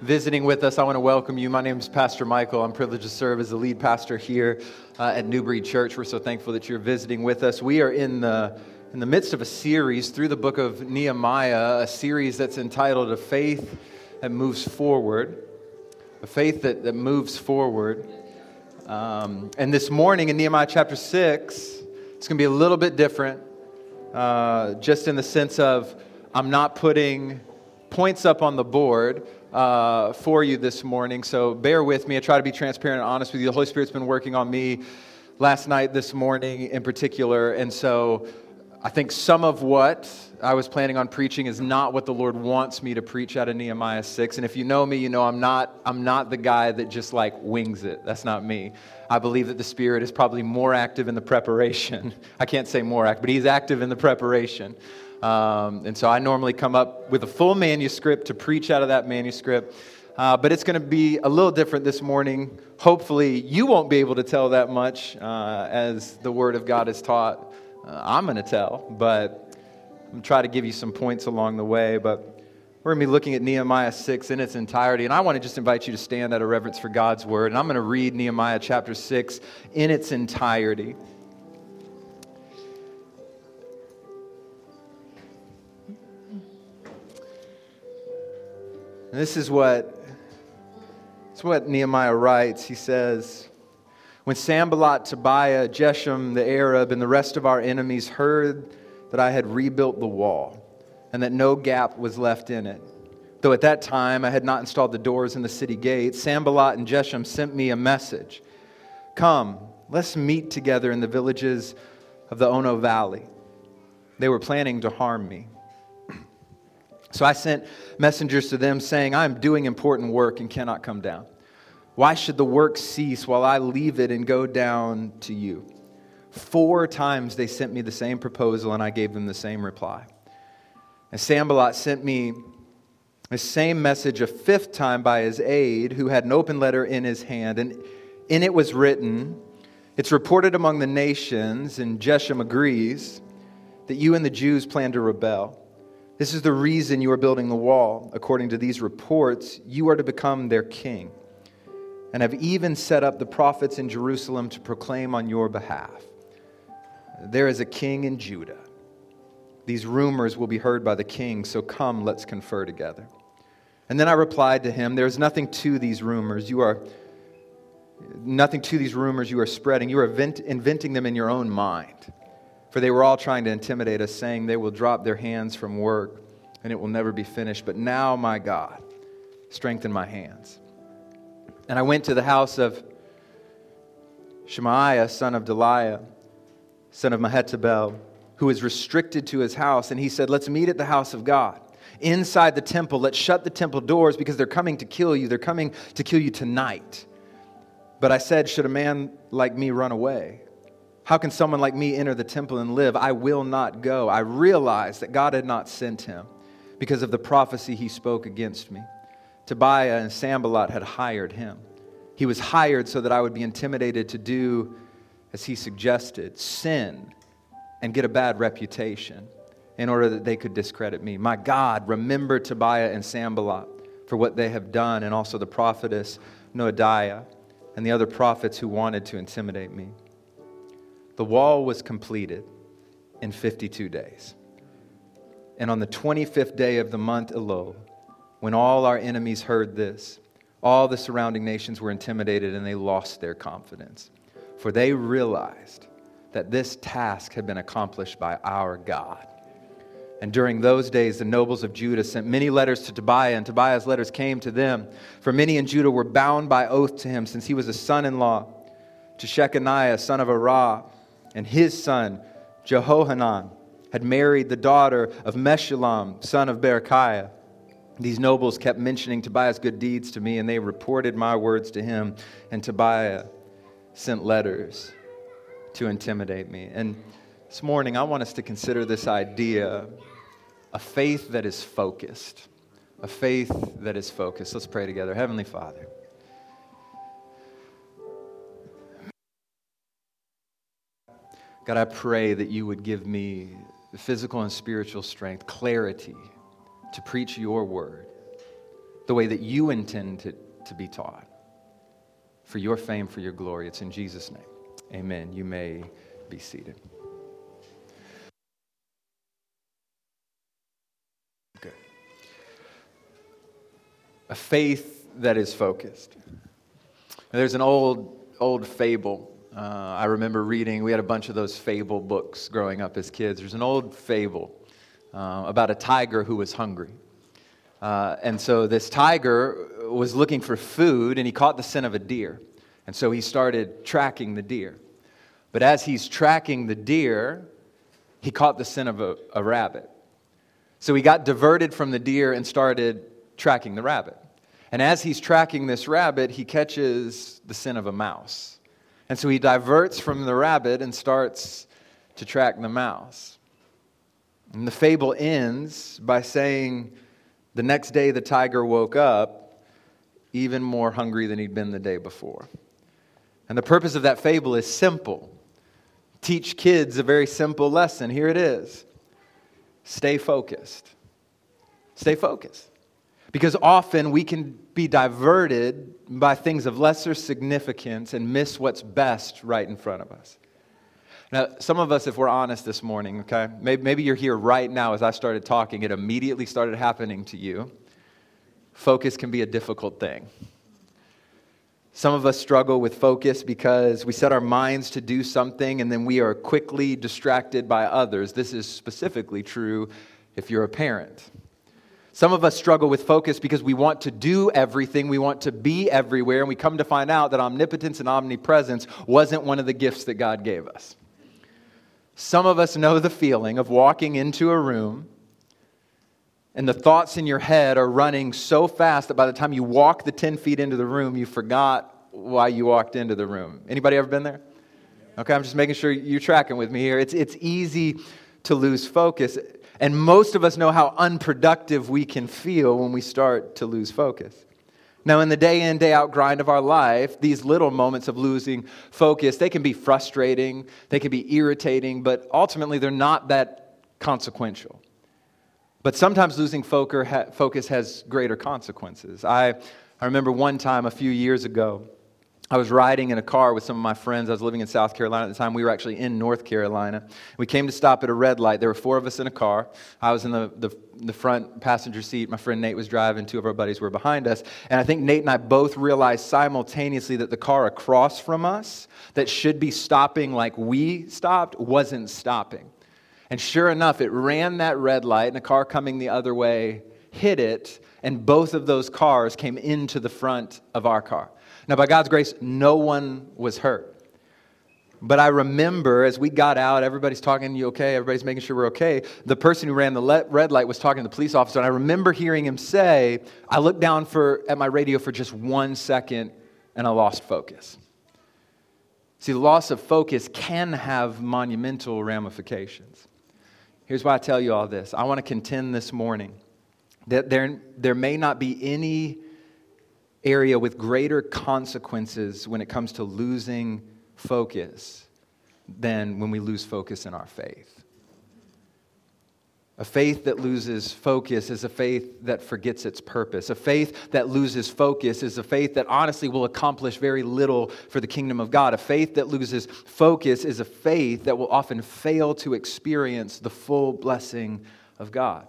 visiting with us, I want to welcome you. My name is Pastor Michael. I'm privileged to serve as the lead pastor here uh, at Newbury Church. We're so thankful that you're visiting with us. We are in the in the midst of a series through the book of Nehemiah, a series that's entitled A Faith That Moves Forward. A faith that, that moves forward. Um, and this morning in Nehemiah chapter 6, it's going to be a little bit different, uh, just in the sense of I'm not putting points up on the board uh, for you this morning. So bear with me. I try to be transparent and honest with you. The Holy Spirit's been working on me last night, this morning in particular. And so I think some of what I was planning on preaching is not what the Lord wants me to preach out of Nehemiah 6. And if you know me, you know I'm not, I'm not the guy that just like wings it. That's not me. I believe that the Spirit is probably more active in the preparation. I can't say more active, but He's active in the preparation. Um, and so I normally come up with a full manuscript to preach out of that manuscript. Uh, but it's going to be a little different this morning. Hopefully, you won't be able to tell that much uh, as the Word of God is taught. Uh, I'm going to tell, but I'm going to try to give you some points along the way. But we're going to be looking at Nehemiah 6 in its entirety. And I want to just invite you to stand out of reverence for God's Word. And I'm going to read Nehemiah chapter 6 in its entirety. And this is what, is what Nehemiah writes. He says, When Sanballat, Tobiah, Geshem the Arab, and the rest of our enemies heard that I had rebuilt the wall and that no gap was left in it, though at that time I had not installed the doors in the city gates, Sanballat and Geshem sent me a message Come, let's meet together in the villages of the Ono Valley. They were planning to harm me. So I sent messengers to them saying, I am doing important work and cannot come down. Why should the work cease while I leave it and go down to you? Four times they sent me the same proposal, and I gave them the same reply. And Sanballat sent me the same message a fifth time by his aide, who had an open letter in his hand, and in it was written, It's reported among the nations, and Geshem agrees, that you and the Jews plan to rebel. This is the reason you are building the wall. According to these reports, you are to become their king, and have even set up the prophets in Jerusalem to proclaim on your behalf. There is a king in Judah. These rumors will be heard by the king, so come, let's confer together. And then I replied to him, There is nothing to these rumors. You are nothing to these rumors you are spreading. You are inventing them in your own mind. For they were all trying to intimidate us, saying they will drop their hands from work and it will never be finished. But now, my God, strengthen my hands. And I went to the house of Shemaiah, son of Delaiah, son of Mehetabel, who was restricted to his house. And he said, Let's meet at the house of God inside the temple. Let's shut the temple doors because they're coming to kill you. They're coming to kill you tonight. But I said, Should a man like me run away? How can someone like me enter the temple and live? I will not go. I realized that God had not sent him because of the prophecy he spoke against me. Tobiah and Sanballat had hired him. He was hired so that I would be intimidated to do as he suggested sin and get a bad reputation in order that they could discredit me. My God, remember Tobiah and Sanballat for what they have done, and also the prophetess Noadiah and the other prophets who wanted to intimidate me. The wall was completed in 52 days. And on the 25th day of the month Elul, when all our enemies heard this, all the surrounding nations were intimidated and they lost their confidence. For they realized that this task had been accomplished by our God. And during those days, the nobles of Judah sent many letters to Tobiah, and Tobiah's letters came to them. For many in Judah were bound by oath to him, since he was a son in law to Shechaniah, son of Arah and his son, Jehohanan, had married the daughter of Meshullam, son of Berechiah. These nobles kept mentioning Tobiah's good deeds to me, and they reported my words to him, and Tobiah sent letters to intimidate me. And this morning, I want us to consider this idea a faith that is focused. A faith that is focused. Let's pray together. Heavenly Father. God, I pray that you would give me physical and spiritual strength, clarity to preach your word. the way that you intend to, to be taught. For your fame, for your glory. It's in Jesus' name. Amen. You may be seated. Good. A faith that is focused. There's an old, old fable uh, I remember reading, we had a bunch of those fable books growing up as kids. There's an old fable uh, about a tiger who was hungry. Uh, and so this tiger was looking for food and he caught the scent of a deer. And so he started tracking the deer. But as he's tracking the deer, he caught the scent of a, a rabbit. So he got diverted from the deer and started tracking the rabbit. And as he's tracking this rabbit, he catches the scent of a mouse. And so he diverts from the rabbit and starts to track the mouse. And the fable ends by saying the next day the tiger woke up even more hungry than he'd been the day before. And the purpose of that fable is simple teach kids a very simple lesson. Here it is stay focused. Stay focused. Because often we can be diverted by things of lesser significance and miss what's best right in front of us. Now, some of us, if we're honest this morning, okay, maybe, you're here right now as I started talking, it immediately started happening to you. Focus can be a difficult thing. Some of us struggle with focus because we set our minds to do something and then we are quickly distracted by others. This is specifically true if you're a parent. Some of us struggle with focus because we want to do everything, we want to be everywhere, and we come to find out that omnipotence and omnipresence wasn't one of the gifts that God gave us. Some of us know the feeling of walking into a room and the thoughts in your head are running so fast that by the time you walk the 10 feet into the room, you forgot why you walked into the room. Anybody ever been there? Okay, I'm just making sure you're tracking with me here. It's, it's easy to lose focus. And most of us know how unproductive we can feel when we start to lose focus. Now, in the day in, day out grind of our life, these little moments of losing focus, they can be frustrating, they can be irritating, but ultimately they're not that consequential. But sometimes losing focus has greater consequences. I, I remember one time a few years ago, I was riding in a car with some of my friends. I was living in South Carolina at the time. We were actually in North Carolina. We came to stop at a red light. There were four of us in a car. I was in the, the, the, front passenger seat. My friend Nate was driving. Two of our buddies were behind us. And I think Nate and I both realized simultaneously that the car across from us, that should be stopping like we stopped, wasn't stopping. And sure enough, it ran that red light, and a car coming the other way hit it, and both of those cars came into the front of our car. Now, by God's grace, no one was hurt. But I remember as we got out, everybody's talking, to you okay? Everybody's making sure we're okay. The person who ran the red light was talking to the police officer, and I remember hearing him say, I looked down for, at my radio for just one second and I lost focus. See, the loss of focus can have monumental ramifications. Here's why I tell you all this I want to contend this morning that there, there may not be any area with greater consequences when it comes to losing focus than when we lose focus in our faith. A faith that loses focus is a faith that forgets its purpose. A faith that loses focus is a faith that honestly will accomplish very little for the kingdom of God. A faith that loses focus is a faith that will often fail to experience the full blessing of God.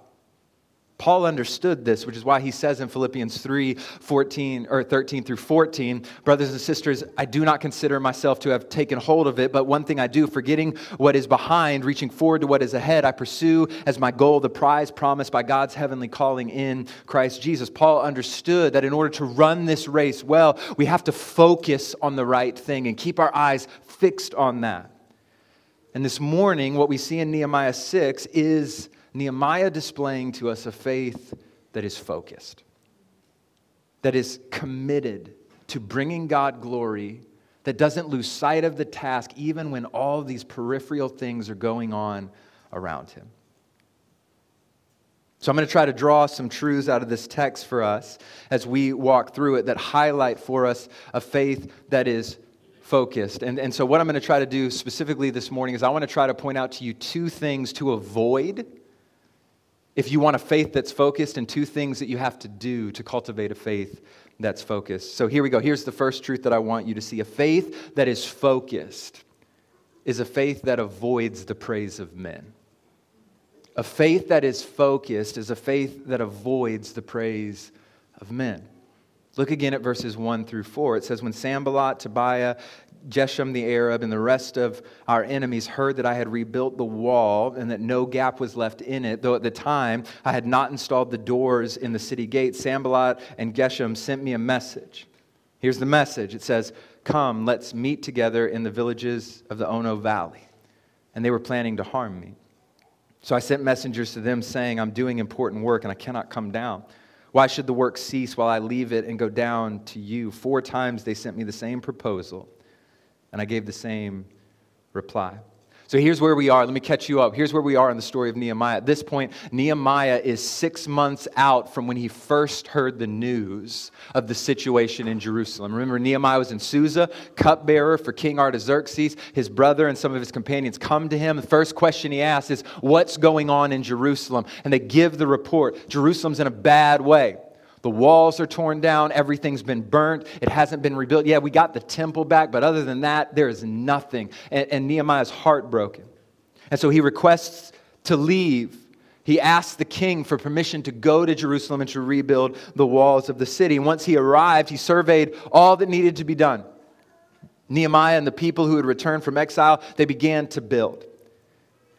Paul understood this, which is why he says in Philippians 3 14 or 13 through 14, Brothers and sisters, I do not consider myself to have taken hold of it, but one thing I do, forgetting what is behind, reaching forward to what is ahead, I pursue as my goal the prize promised by God's heavenly calling in Christ Jesus. Paul understood that in order to run this race well, we have to focus on the right thing and keep our eyes fixed on that. And this morning, what we see in Nehemiah 6 is Nehemiah displaying to us a faith that is focused, that is committed to bringing God glory, that doesn't lose sight of the task even when all these peripheral things are going on around him. So, I'm going to try to draw some truths out of this text for us as we walk through it that highlight for us a faith that is focused. And, and so, what I'm going to try to do specifically this morning is I want to try to point out to you two things to avoid if you want a faith that's focused, and two things that you have to do to cultivate a faith that's focused. So here we go. Here's the first truth that I want you to see a faith that is focused is a faith that avoids the praise of men. A faith that is focused is a faith that avoids the praise of men. Look again at verses 1 through 4. It says, When Sanballat, Tobiah, Geshem the Arab, and the rest of our enemies heard that I had rebuilt the wall and that no gap was left in it, though at the time I had not installed the doors in the city gate, Sanballat and Geshem sent me a message. Here's the message it says, Come, let's meet together in the villages of the Ono Valley. And they were planning to harm me. So I sent messengers to them saying, I'm doing important work and I cannot come down. Why should the work cease while I leave it and go down to you? Four times they sent me the same proposal, and I gave the same reply. So here's where we are. Let me catch you up. Here's where we are in the story of Nehemiah. At this point, Nehemiah is six months out from when he first heard the news of the situation in Jerusalem. Remember, Nehemiah was in Susa, cupbearer for King Artaxerxes. His brother and some of his companions come to him. The first question he asks is, What's going on in Jerusalem? And they give the report Jerusalem's in a bad way. The walls are torn down. Everything's been burnt. It hasn't been rebuilt. Yeah, we got the temple back, but other than that, there is nothing. And, and Nehemiah's heartbroken. And so he requests to leave. He asks the king for permission to go to Jerusalem and to rebuild the walls of the city. Once he arrived, he surveyed all that needed to be done. Nehemiah and the people who had returned from exile, they began to build.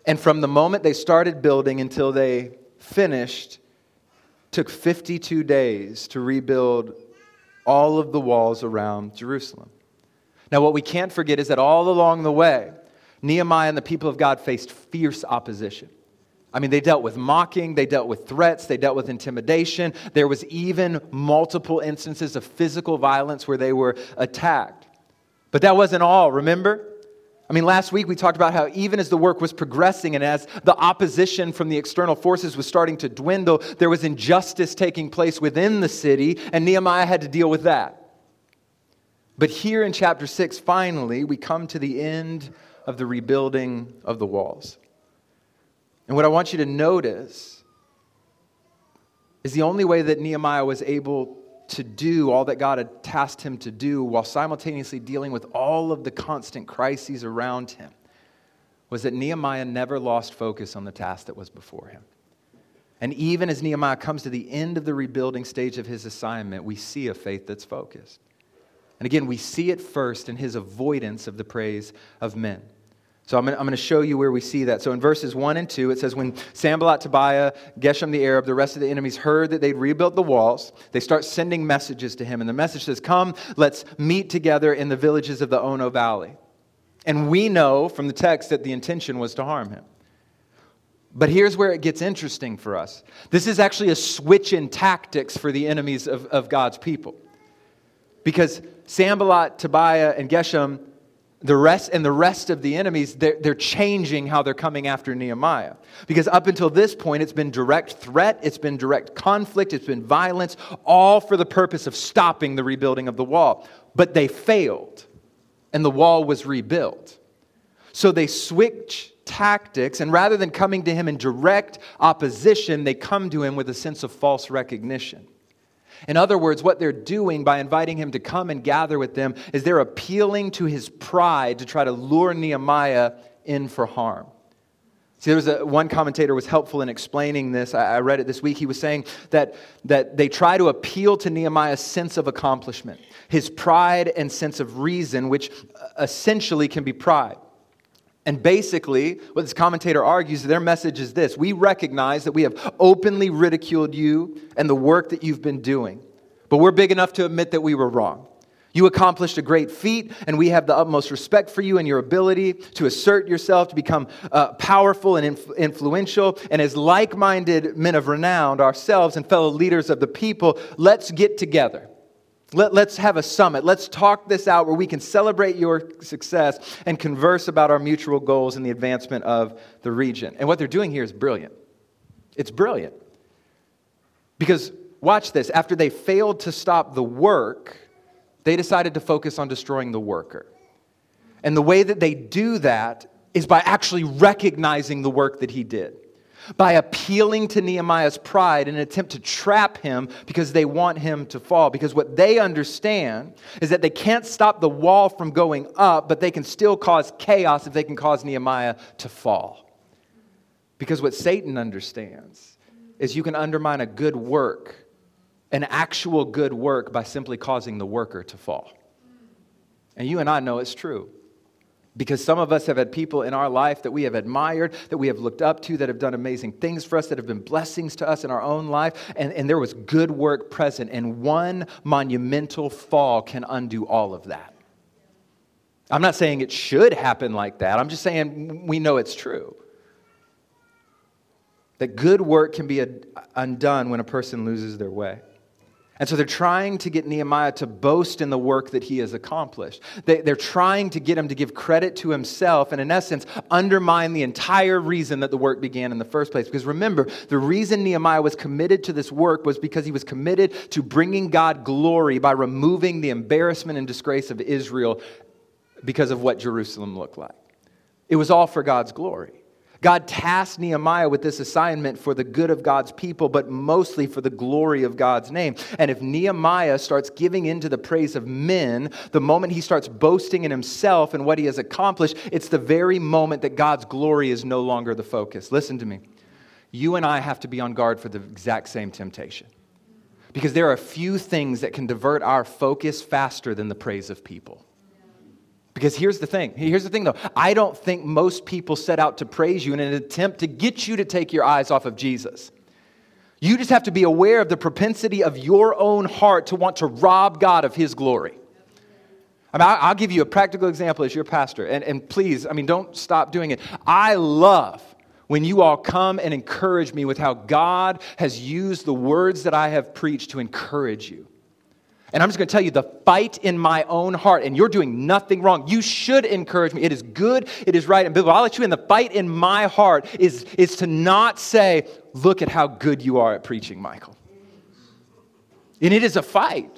And from the moment they started building until they finished, took 52 days to rebuild all of the walls around Jerusalem. Now, what we can't forget is that all along the way, Nehemiah and the people of God faced fierce opposition. I mean, they dealt with mocking, they dealt with threats, they dealt with intimidation. There was even multiple instances of physical violence where they were attacked. But that wasn't all, remember? I mean, last week we talked about how even as the work was progressing and as the opposition from the external forces was starting to dwindle, there was injustice taking place within the city, and Nehemiah had to deal with that. But here in chapter 6, finally, we come to the end of the rebuilding of the walls. And what I want you to notice is the only way that Nehemiah was able to do all that God had tasked him to do while simultaneously dealing with all of the constant crises around him was that Nehemiah never lost focus on the task that was before him. And even as Nehemiah comes to the end of the rebuilding stage of his assignment, we see a faith that's focused. And again, we see it first in his avoidance of the praise of men. So I'm going to show you where we see that. So in verses 1 and 2, it says, When Sanballat, Tobiah, Geshem the Arab, the rest of the enemies heard that they'd rebuilt the walls, they start sending messages to him. And the message says, Come, let's meet together in the villages of the Ono Valley. And we know from the text that the intention was to harm him. But here's where it gets interesting for us. This is actually a switch in tactics for the enemies of, of God's people. Because Sanballat, Tobiah, and Geshem the rest and the rest of the enemies they're, they're, changing how they're coming after nehemiah. Because up until this point it's been direct threat it's been direct conflict it's been violence all for the purpose of stopping the rebuilding of the wall. But they failed and the wall was rebuilt. So they switch tactics and rather than coming to him in direct opposition they come to him with a sense of false recognition in other words, what they're doing by inviting him to come and gather with them is they're appealing to his pride to try to lure Nehemiah in for harm. See, there was a, one commentator was helpful in explaining this. I, I read it this week. He was saying that, that they try to appeal to Nehemiah's sense of accomplishment, his pride and sense of reason, which uh, essentially can be pride. And basically, what this commentator argues, their message is this We recognize that we have openly ridiculed you and the work that you've been doing, but we're big enough to admit that we were wrong. You accomplished a great feat, and we have the utmost respect for you and your ability to assert yourself, to become uh, powerful and inf- influential. And as like minded men of renown ourselves and fellow leaders of the people, let's get together let, us have a summit. Let's talk this out where we can celebrate your success and converse about our mutual goals and the advancement of the region. And what they're doing here is brilliant. It's brilliant. Because, watch this, after they failed to stop the work, they decided to focus on destroying the worker. And the way that they do that is by actually recognizing the work that he did. By appealing to Nehemiah's pride in an attempt to trap him because they want him to fall. Because what they understand is that they can't stop the wall from going up, but they can still cause chaos if they can cause Nehemiah to fall. Because what Satan understands is you can undermine a good work, an actual good work, by simply causing the worker to fall. And you and I know it's true. Because some of us have had people in our life that we have admired, that we have looked up to, that have done amazing things for us, that have been blessings to us in our own life, and, and there was good work present. And one monumental fall can undo all of that. I'm not saying it should happen like that, I'm just saying we know it's true. That good work can be undone when a person loses their way. And so they're trying to get Nehemiah to boast in the work that he has accomplished. They, are trying to get him to give credit to himself and, in essence, undermine the entire reason that the work began in the first place. Because remember, the reason Nehemiah was committed to this work was because he was committed to bringing God glory by removing the embarrassment and disgrace of Israel because of what Jerusalem looked like. It was all for God's glory. God tasked Nehemiah with this assignment for the good of God's people, but mostly for the glory of God's name. And if Nehemiah starts giving in to the praise of men, the moment he starts boasting in himself and what he has accomplished, it's the very moment that God's glory is no longer the focus. Listen to me. You and I have to be on guard for the exact same temptation. Because there are few things that can divert our focus faster than the praise of people. Because here's the thing. Here's the thing, though. I don't think most people set out to praise you in an attempt to get you to take your eyes off of Jesus. You just have to be aware of the propensity of your own heart to want to rob God of his glory. I mean, I'll give you a practical example as your pastor. And, and please, I mean, don't stop doing it. I love when you all come and encourage me with how God has used the words that I have preached to encourage you. And I'm just going to tell you the fight in my own heart, and you're doing nothing wrong. You should encourage me. It is good, it is right, and biblical. I'll let you in. The fight in my heart is, is to not say, Look at how good you are at preaching, Michael. And it is a fight.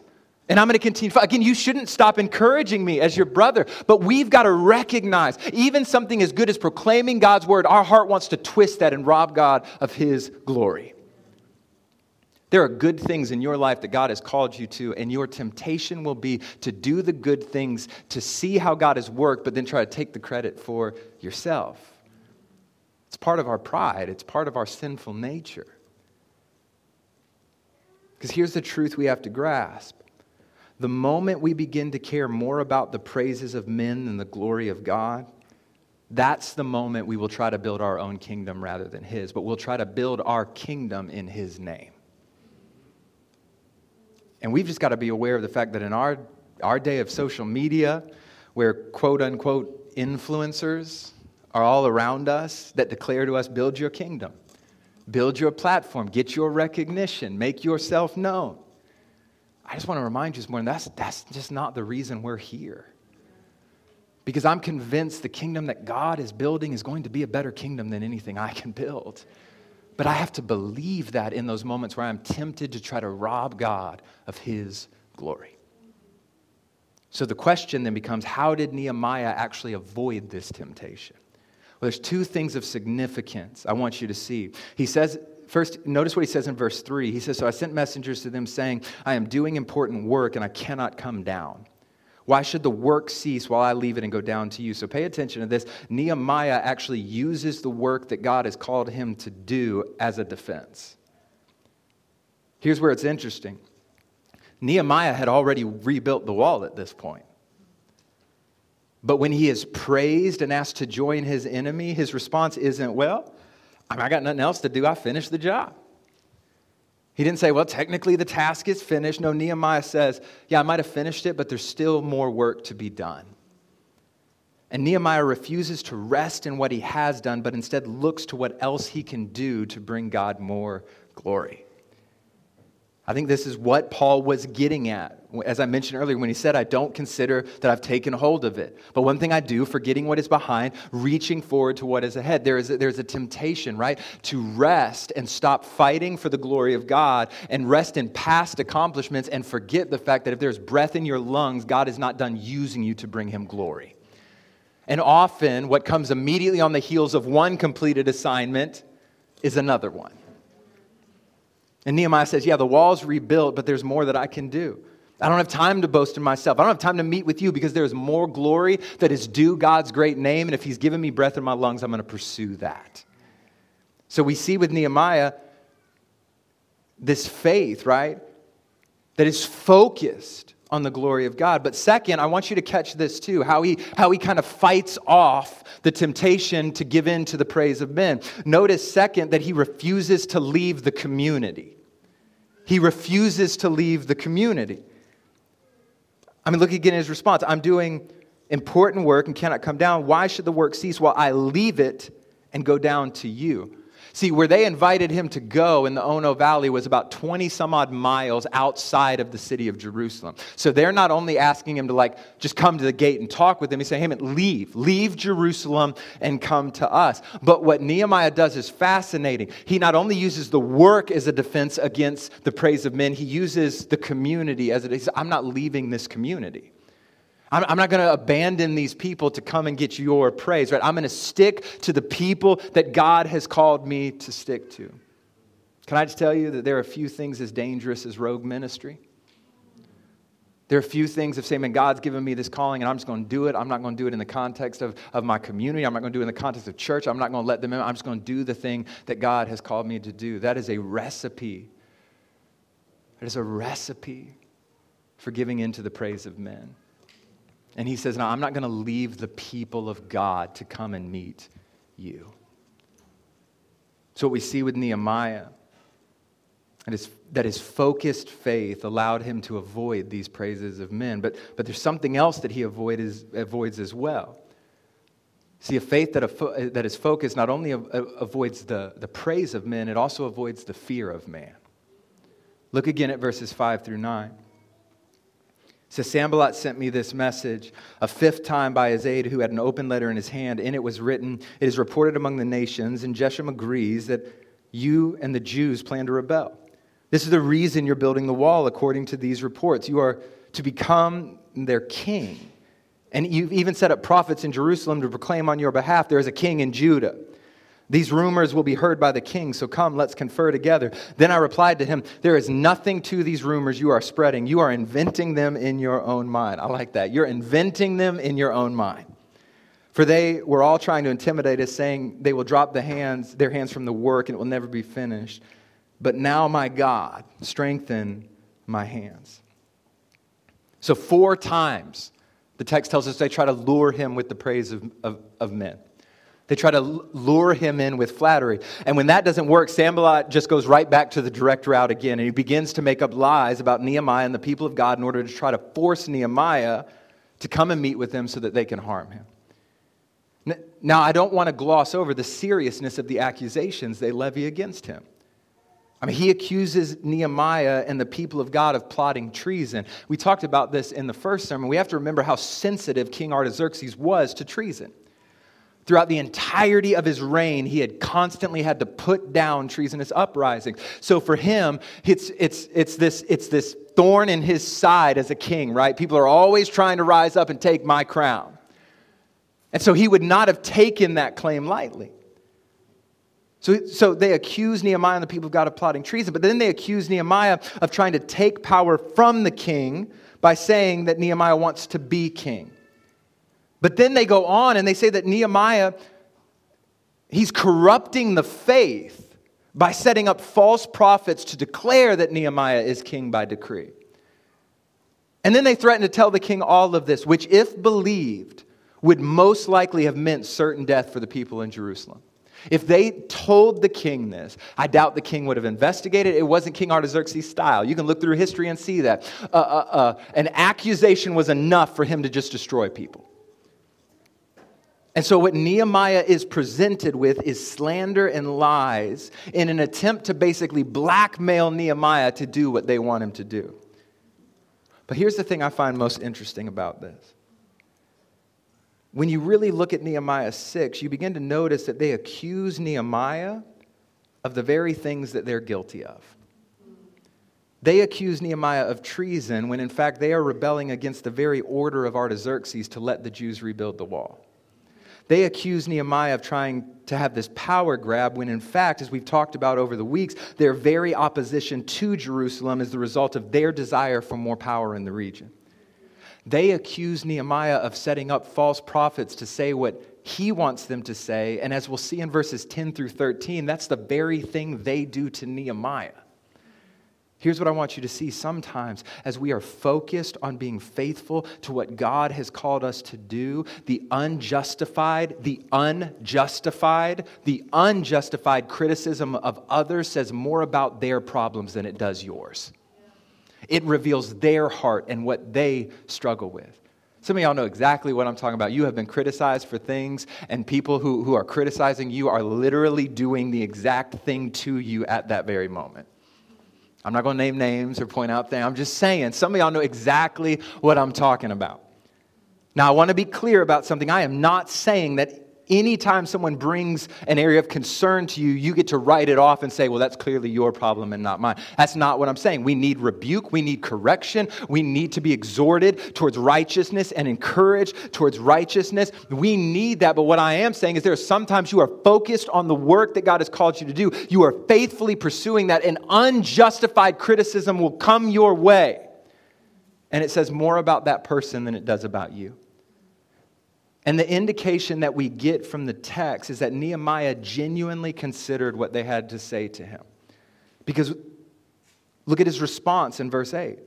And I'm going to continue. Again, you shouldn't stop encouraging me as your brother, but we've got to recognize even something as good as proclaiming God's word, our heart wants to twist that and rob God of his glory. There are good things in your life that God has called you to, and your temptation will be to do the good things, to see how God has worked, but then try to take the credit for yourself. It's part of our pride, it's part of our sinful nature. Because here's the truth we have to grasp the moment we begin to care more about the praises of men than the glory of God, that's the moment we will try to build our own kingdom rather than His, but we'll try to build our kingdom in His name. And we've just got to be aware of the fact that in our, our day of social media, where quote unquote influencers are all around us that declare to us, build your kingdom, build your platform, get your recognition, make yourself known. I just want to remind you this morning that's, that's just not the reason we're here. Because I'm convinced the kingdom that God is building is going to be a better kingdom than anything I can build. But I have to believe that in those moments where I'm tempted to try to rob God of his glory. So the question then becomes how did Nehemiah actually avoid this temptation? Well, there's two things of significance I want you to see. He says, first, notice what he says in verse 3. He says, So I sent messengers to them saying, I am doing important work and I cannot come down. Why should the work cease while I leave it and go down to you? So pay attention to this. Nehemiah actually uses the work that God has called him to do as a defense. Here's where it's interesting Nehemiah had already rebuilt the wall at this point. But when he is praised and asked to join his enemy, his response isn't, Well, I got nothing else to do. I finished the job. He didn't say, well, technically the task is finished. No, Nehemiah says, yeah, I might have finished it, but there's still more work to be done. And Nehemiah refuses to rest in what he has done, but instead looks to what else he can do to bring God more glory. I think this is what Paul was getting at. As I mentioned earlier, when he said, I don't consider that I've taken hold of it. But one thing I do, forgetting what is behind, reaching forward to what is ahead. There is a, there's a temptation, right? To rest and stop fighting for the glory of God and rest in past accomplishments and forget the fact that if there's breath in your lungs, God is not done using you to bring him glory. And often, what comes immediately on the heels of one completed assignment is another one. And Nehemiah says, Yeah, the wall's rebuilt, but there's more that I can do. I don't have time to boast in myself. I don't have time to meet with you because there's more glory that is due God's great name. And if He's given me breath in my lungs, I'm going to pursue that. So we see with Nehemiah this faith, right, that is focused on the glory of God. But second, I want you to catch this too how he, how he kind of fights off the temptation to give in to the praise of men. Notice, second, that he refuses to leave the community. He refuses to leave the community. I mean, look again at his response I'm doing important work and cannot come down. Why should the work cease while I leave it and go down to you? See, where they invited him to go in the Ono Valley was about 20 some odd miles outside of the city of Jerusalem. So they're not only asking him to, like, just come to the gate and talk with them, he's saying, hey, man, leave. Leave Jerusalem and come to us. But what Nehemiah does is fascinating. He not only uses the work as a defense against the praise of men, he uses the community as it is. I'm not leaving this community. I'm, not going to abandon these people to come and get your praise, right? I'm going to stick to the people that God has called me to stick to. Can I just tell you that there are a few things as dangerous as rogue ministry? There are a few things of saying, man, God's given me this calling and I'm just going to do it. I'm not going to do it in the context of, of my community. I'm not going to do it in the context of church. I'm not going to let them in. I'm just going to do the thing that God has called me to do. That is a recipe. That is a recipe for giving into the praise of men. And he says, No, I'm not going to leave the people of God to come and meet you. So, what we see with Nehemiah that his, that his focused faith allowed him to avoid these praises of men. But, but there's something else that he avoid is, avoids as well. See, a faith that, that is focused not only avoids the, the praise of men, it also avoids the fear of man. Look again at verses 5 through 9 says Sanballat sent me this message a fifth time by his aide who had an open letter in his hand. In it was written, It is reported among the nations, and Geshem agrees that you and the Jews plan to rebel. This is the reason you're building the wall, according to these reports. You are to become their king. And you've even set up prophets in Jerusalem to proclaim on your behalf there is a king in Judah. These rumors will be heard by the king, so come, let's confer together. Then I replied to him, There is nothing to these rumors you are spreading. You are inventing them in your own mind. I like that. You're inventing them in your own mind. For they were all trying to intimidate us, saying they will drop the hands, their hands from the work and it will never be finished. But now, my God, strengthen my hands. So, four times the text tells us they try to lure him with the praise of, of, of men. They try to lure him in with flattery. And when that doesn't work, Sanballat just goes right back to the direct route again. And he begins to make up lies about Nehemiah and the people of God in order to try to force Nehemiah to come and meet with them so that they can harm him. Now, I don't want to gloss over the seriousness of the accusations they levy against him. I mean, he accuses Nehemiah and the people of God of plotting treason. We talked about this in the first sermon. We have to remember how sensitive King Artaxerxes was to treason. Throughout the entirety of his reign, he had constantly had to put down treasonous uprisings. So for him, it's, it's, it's, this, it's this thorn in his side as a king, right? People are always trying to rise up and take my crown. And so he would not have taken that claim lightly. So, so they accuse Nehemiah and the people of God of plotting treason, but then they accuse Nehemiah of trying to take power from the king by saying that Nehemiah wants to be king. But then they go on and they say that Nehemiah, he's corrupting the faith by setting up false prophets to declare that Nehemiah is king by decree. And then they threaten to tell the king all of this, which, if believed, would most likely have meant certain death for the people in Jerusalem. If they told the king this, I doubt the king would have investigated. It wasn't King Artaxerxes' style. You can look through history and see that. Uh, uh, uh, an accusation was enough for him to just destroy people. And so, what Nehemiah is presented with is slander and lies in an attempt to basically blackmail Nehemiah to do what they want him to do. But here's the thing I find most interesting about this. When you really look at Nehemiah 6, you begin to notice that they accuse Nehemiah of the very things that they're guilty of. They accuse Nehemiah of treason when, in fact, they are rebelling against the very order of Artaxerxes to let the Jews rebuild the wall. They accuse Nehemiah of trying to have this power grab when, in fact, as we've talked about over the weeks, their very opposition to Jerusalem is the result of their desire for more power in the region. They accuse Nehemiah of setting up false prophets to say what he wants them to say. And as we'll see in verses 10 through 13, that's the very thing they do to Nehemiah. Here's what I want you to see sometimes as we are focused on being faithful to what God has called us to do, the unjustified, the unjustified, the unjustified criticism of others says more about their problems than it does yours. It reveals their heart and what they struggle with. Some of y'all know exactly what I'm talking about. You have been criticized for things, and people who, who are criticizing you are literally doing the exact thing to you at that very moment. I'm not going to name names or point out things. I'm just saying, some of y'all know exactly what I'm talking about. Now, I want to be clear about something. I am not saying that anytime someone brings an area of concern to you, you get to write it off and say, well, that's clearly your problem and not mine. That's not what I'm saying. We need rebuke, we need correction, we need to be exhorted towards righteousness and encouraged towards righteousness. We need that. But what I am saying is there are sometimes you are focused on the work that God has called you to do, you are faithfully pursuing that, and unjustified criticism will come your way. And it says more about that person than it does about you. And the indication that we get from the text is that Nehemiah genuinely considered what they had to say to him. Because look at his response in verse 8. It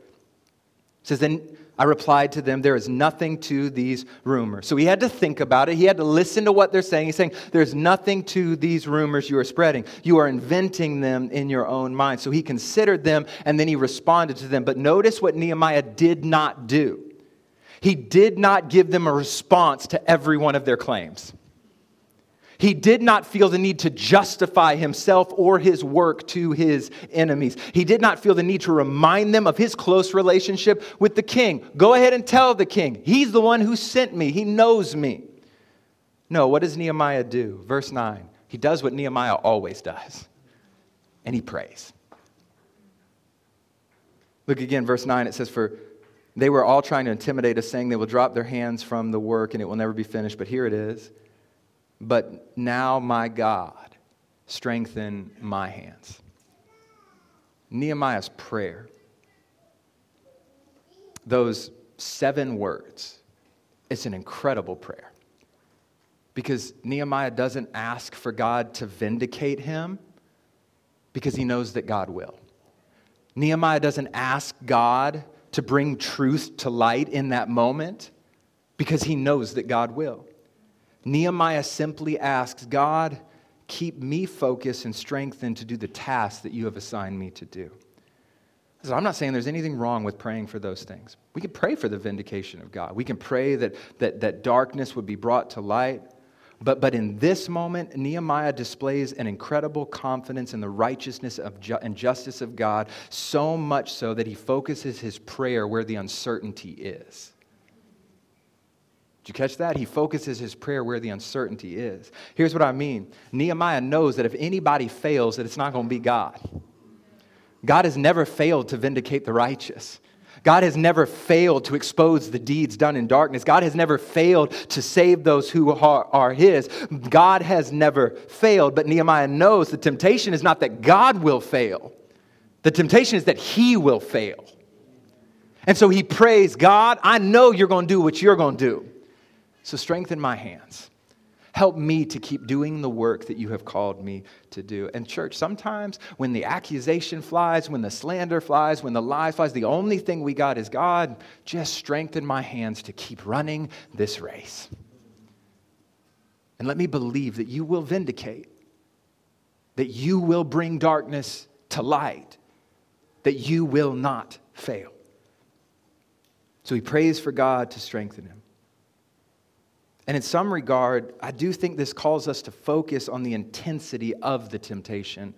says, Then I replied to them, There is nothing to these rumors. So he had to think about it. He had to listen to what they're saying. He's saying, There's nothing to these rumors you are spreading. You are inventing them in your own mind. So he considered them and then he responded to them. But notice what Nehemiah did not do. He did not give them a response to every one of their claims. He did not feel the need to justify himself or his work to his enemies. He did not feel the need to remind them of his close relationship with the king. Go ahead and tell the king. He's the one who sent me, he knows me. No, what does Nehemiah do? Verse 9. He does what Nehemiah always does, and he prays. Look again, verse 9. It says, For they were all trying to intimidate us, saying they will drop their hands from the work and it will never be finished. But here it is. But now, my God, strengthen my hands. Nehemiah's prayer, those seven words, it's an incredible prayer. Because Nehemiah doesn't ask for God to vindicate him because he knows that God will. Nehemiah doesn't ask God to bring truth to light in that moment because he knows that God will. Nehemiah simply asks, God, keep me focused and strengthened to do the task that you have assigned me to do. So I'm not saying there's anything wrong with praying for those things. We can pray for the vindication of God. We can pray that, that, that darkness would be brought to light. But, but in this moment, Nehemiah displays an incredible confidence in the righteousness of ju- and justice of God, so much so that he focuses his prayer where the uncertainty is. Did you catch that? He focuses his prayer where the uncertainty is. Here's what I mean Nehemiah knows that if anybody fails, that it's not going to be God. God has never failed to vindicate the righteous. God has never failed to expose the deeds done in darkness. God has never failed to save those who are, are His. God has never failed. But Nehemiah knows the temptation is not that God will fail, the temptation is that He will fail. And so he prays, God, I know you're going to do what you're going to do. So strengthen my hands. Help me to keep doing the work that you have called me to do. And, church, sometimes when the accusation flies, when the slander flies, when the lie flies, the only thing we got is God, just strengthen my hands to keep running this race. And let me believe that you will vindicate, that you will bring darkness to light, that you will not fail. So he prays for God to strengthen him. And in some regard, I do think this calls us to focus on the intensity of the temptation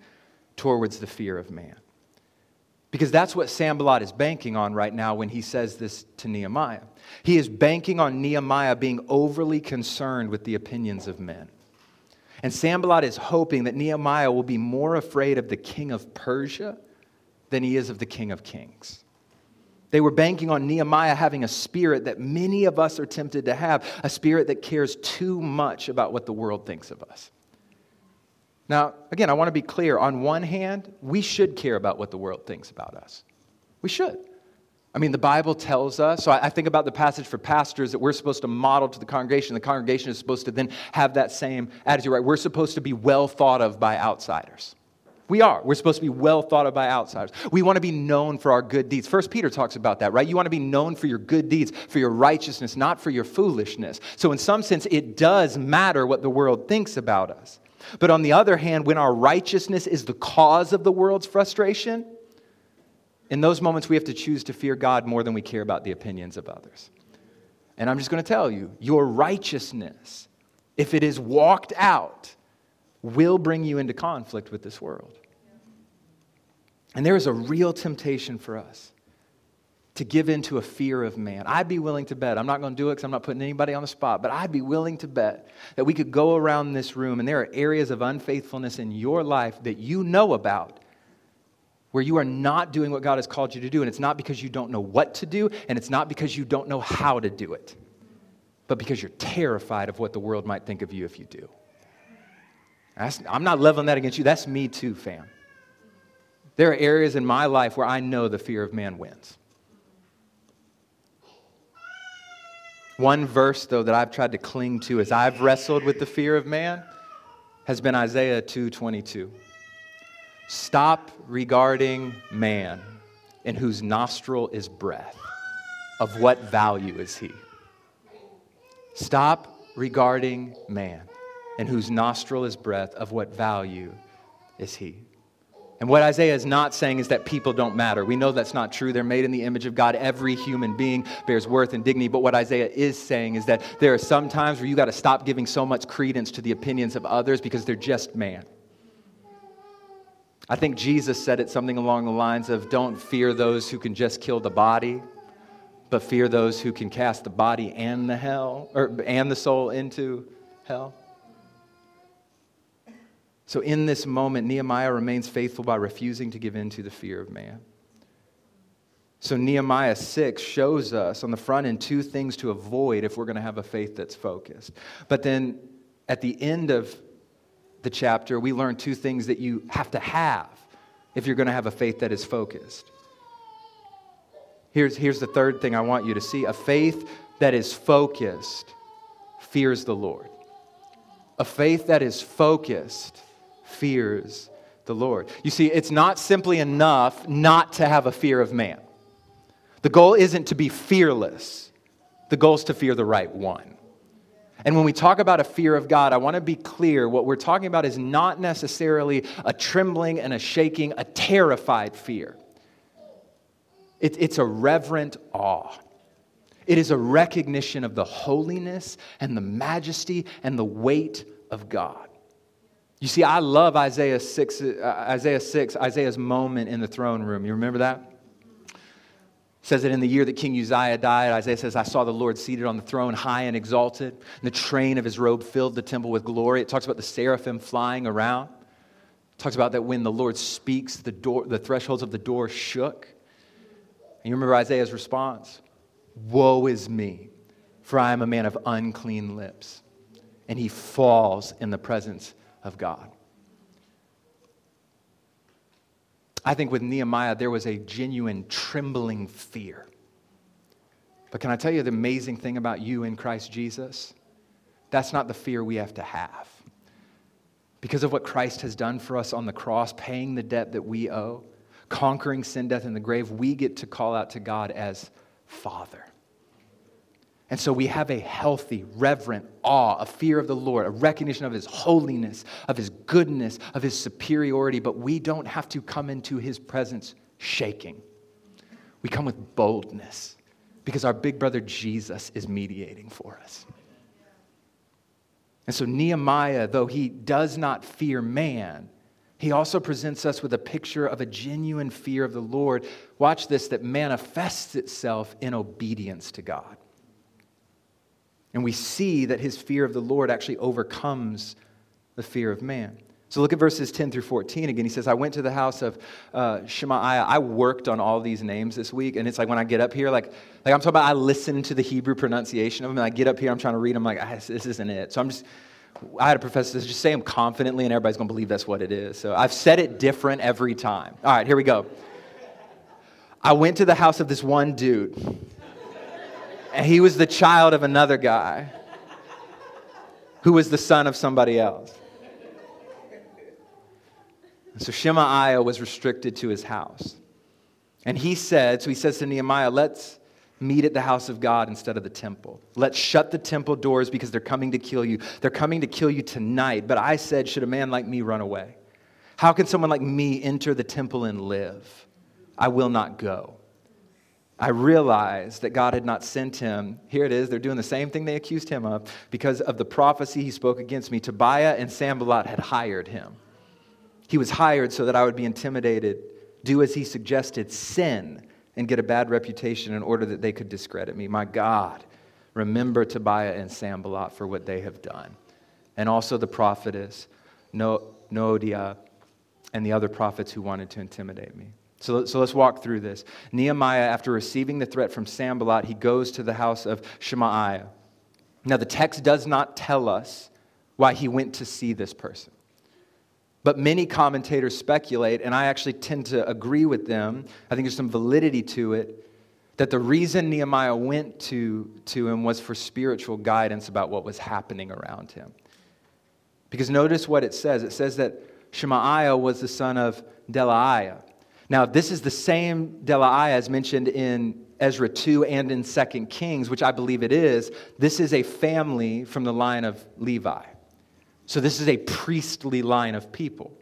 towards the fear of man. Because that's what Sanballat is banking on right now when he says this to Nehemiah. He is banking on Nehemiah being overly concerned with the opinions of men. And Sanballat is hoping that Nehemiah will be more afraid of the king of Persia than he is of the king of kings. They were banking on Nehemiah having a spirit that many of us are tempted to have, a spirit that cares too much about what the world thinks of us. Now, again, I want to be clear. On one hand, we should care about what the world thinks about us. We should. I mean, the Bible tells us, so I think about the passage for pastors that we're supposed to model to the congregation. The congregation is supposed to then have that same attitude, right? We're supposed to be well thought of by outsiders. We are. We're supposed to be well thought of by outsiders. We want to be known for our good deeds. First Peter talks about that, right? You want to be known for your good deeds, for your righteousness, not for your foolishness. So, in some sense, it does matter what the world thinks about us. But on the other hand, when our righteousness is the cause of the world's frustration, in those moments we have to choose to fear God more than we care about the opinions of others. And I'm just going to tell you your righteousness, if it is walked out, will bring you into conflict with this world. And there is a real temptation for us to give in to a fear of man. I'd be willing to bet, I'm not going to do it because I'm not putting anybody on the spot, but I'd be willing to bet that we could go around this room and there are areas of unfaithfulness in your life that you know about where you are not doing what God has called you to do. And it's not because you don't know what to do, and it's not because you don't know how to do it, but because you're terrified of what the world might think of you if you do. I'm not leveling that against you. That's me too, fam. There are areas in my life where I know the fear of man wins. One verse, though, that I've tried to cling to as I've wrestled with the fear of man has been Isaiah 2:22. Stop regarding man in whose nostril is breath. Of what value is he? Stop regarding man in whose nostril is breath. Of what value is he? And what Isaiah is not saying is that people don't matter. We know that's not true. They're made in the image of God. Every human being bears worth and dignity. But what Isaiah is saying is that there are some times where you got to stop giving so much credence to the opinions of others because they're just man. I think Jesus said it something along the lines of don't fear those who can just kill the body, but fear those who can cast the body and the hell or and the soul into hell. So, in this moment, Nehemiah remains faithful by refusing to give in to the fear of man. So, Nehemiah 6 shows us on the front end two things to avoid if we're going to have a faith that's focused. But then at the end of the chapter, we learn two things that you have to have if you're going to have a faith that is focused. Here's, here's the third thing I want you to see a faith that is focused fears the Lord. A faith that is focused fears the Lord. You see, it's not simply enough not to have a fear of man. The goal isn't to be fearless, the goal is to fear the right one. And when we talk about a fear of God, I want to be clear what we're talking about is not necessarily a trembling and a shaking, a terrified fear. It, it's a reverent awe. It is a recognition of the holiness and the majesty and the weight of God. You see, I love Isaiah 6, uh, Isaiah 6, Isaiah's moment in the throne room. You remember that? Says that in the year that King Uzziah died, Isaiah says, I saw the Lord seated on the throne, high and exalted, and the train of his robe filled the temple with glory. It talks about the seraphim flying around. It talks about that when the Lord speaks, the, door, the thresholds of the door shook. And you remember Isaiah's response Woe is me, for I am a man of unclean lips. And he falls in the presence of God. I think with Nehemiah, there was a genuine trembling fear. But can I tell you the amazing thing about you in Christ Jesus? That's not the fear we have to have. Because of what Christ has done for us on the cross, paying the debt that we owe, conquering sin, death, and the grave, we get to call out to God as Father. And so we have a healthy, reverent awe, a fear of the Lord, a recognition of His holiness, of His goodness, of His superiority, but we don't have to come into His presence shaking. We come with boldness because our big brother Jesus is mediating for us. And so, Nehemiah, though he does not fear man, he also presents us with a picture of a genuine fear of the Lord. Watch this that manifests itself in obedience to God. And we see that his fear of the Lord actually overcomes the fear of man. So look at verses 10 through 14 again. He says, I went to the house of uh, Shemaiah. I worked on all these names this week. And it's like when I get up here, like, like I'm talking about, I listen to the Hebrew pronunciation of them. And I get up here, I'm trying to read them, like, ah, this isn't it. So I'm just, I had a professor just say them confidently, and everybody's going to believe that's what it is. So I've said it different every time. All right, here we go. I went to the house of this one dude, and he was the child of another guy who was the son of somebody else. So Shemaiah was restricted to his house. And he said, so he says to Nehemiah, let's meet at the house of God instead of the temple. Let's shut the temple doors because they're coming to kill you. They're coming to kill you tonight. But I said, should a man like me run away? How can someone like me enter the temple and live? I will not go. I realized that God had not sent him. Here it is. They're doing the same thing they accused him of because of the prophecy he spoke against me. Tobiah and Sanballat had hired him. He was hired so that I would be intimidated, do as he suggested, sin, and get a bad reputation in order that they could discredit me. My God, remember Tobiah and Sanballat for what they have done. And also the prophetess, no- Noadiah, and the other prophets who wanted to intimidate me. So, so let's walk through this. Nehemiah, after receiving the threat from Sanballat, he goes to the house of Shemaiah. Now, the text does not tell us why he went to see this person. But many commentators speculate, and I actually tend to agree with them. I think there's some validity to it, that the reason Nehemiah went to, to him was for spiritual guidance about what was happening around him. Because notice what it says it says that Shemaiah was the son of Delaiah. Now, this is the same Delaiah as mentioned in Ezra 2 and in 2 Kings, which I believe it is. This is a family from the line of Levi. So this is a priestly line of people.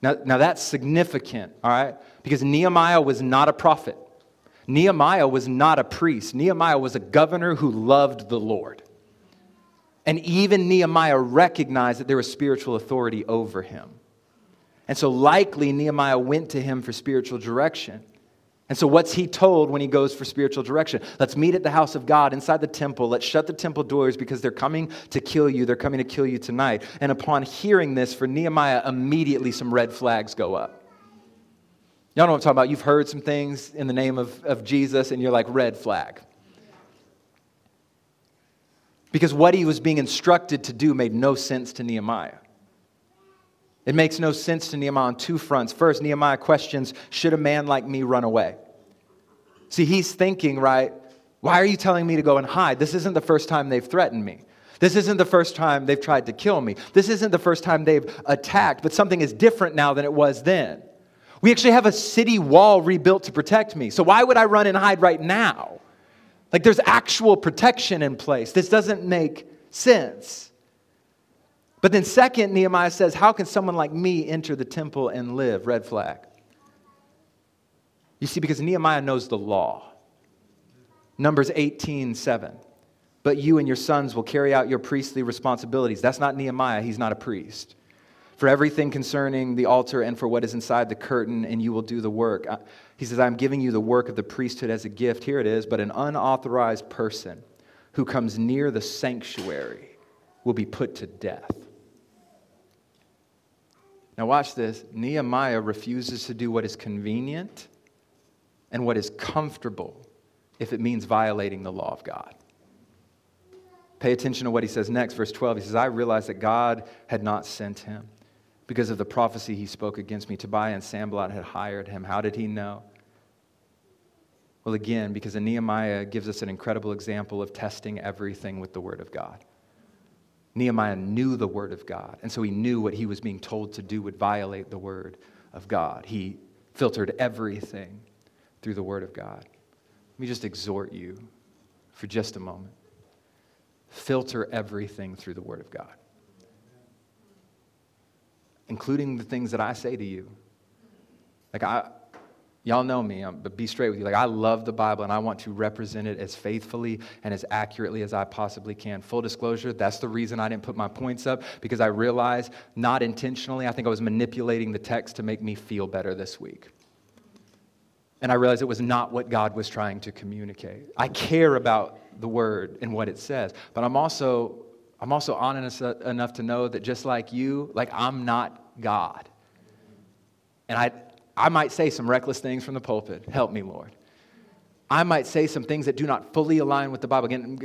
Now, now that's significant, all right? Because Nehemiah was not a prophet. Nehemiah was not a priest. Nehemiah was a governor who loved the Lord. And even Nehemiah recognized that there was spiritual authority over him. And so, likely, Nehemiah went to him for spiritual direction. And so, what's he told when he goes for spiritual direction? Let's meet at the house of God inside the temple. Let's shut the temple doors because they're coming to kill you. They're coming to kill you tonight. And upon hearing this, for Nehemiah, immediately some red flags go up. Y'all know what I'm talking about. You've heard some things in the name of, of Jesus, and you're like, red flag. Because what he was being instructed to do made no sense to Nehemiah. It makes no sense to Nehemiah on two fronts. First, Nehemiah questions Should a man like me run away? See, he's thinking, right? Why are you telling me to go and hide? This isn't the first time they've threatened me. This isn't the first time they've tried to kill me. This isn't the first time they've attacked, but something is different now than it was then. We actually have a city wall rebuilt to protect me. So why would I run and hide right now? Like there's actual protection in place. This doesn't make sense. But then, second, Nehemiah says, How can someone like me enter the temple and live? Red flag. You see, because Nehemiah knows the law. Numbers 18, 7. But you and your sons will carry out your priestly responsibilities. That's not Nehemiah, he's not a priest. For everything concerning the altar and for what is inside the curtain, and you will do the work. Uh, he says, I'm giving you the work of the priesthood as a gift. Here it is, but an unauthorized person who comes near the sanctuary will be put to death. Now, watch this. Nehemiah refuses to do what is convenient and what is comfortable if it means violating the law of God. Pay attention to what he says next, verse 12. He says, I realized that God had not sent him because of the prophecy he spoke against me. Tobiah and Sanballat had hired him. How did he know? Well, again, because Nehemiah gives us an incredible example of testing everything with the Word of God. Nehemiah knew the word of God, and so he knew what he was being told to do would violate the word of God. He filtered everything through the word of God. Let me just exhort you for just a moment. Filter everything through the word of God, including the things that I say to you. Like, I, Y'all know me, but be straight with you. Like, I love the Bible and I want to represent it as faithfully and as accurately as I possibly can. Full disclosure, that's the reason I didn't put my points up because I realized, not intentionally, I think I was manipulating the text to make me feel better this week. And I realized it was not what God was trying to communicate. I care about the word and what it says, but I'm also I'm also honest enough to know that just like you, like I'm not God. And I, I might say some reckless things from the pulpit. Help me, Lord. I might say some things that do not fully align with the Bible. Again,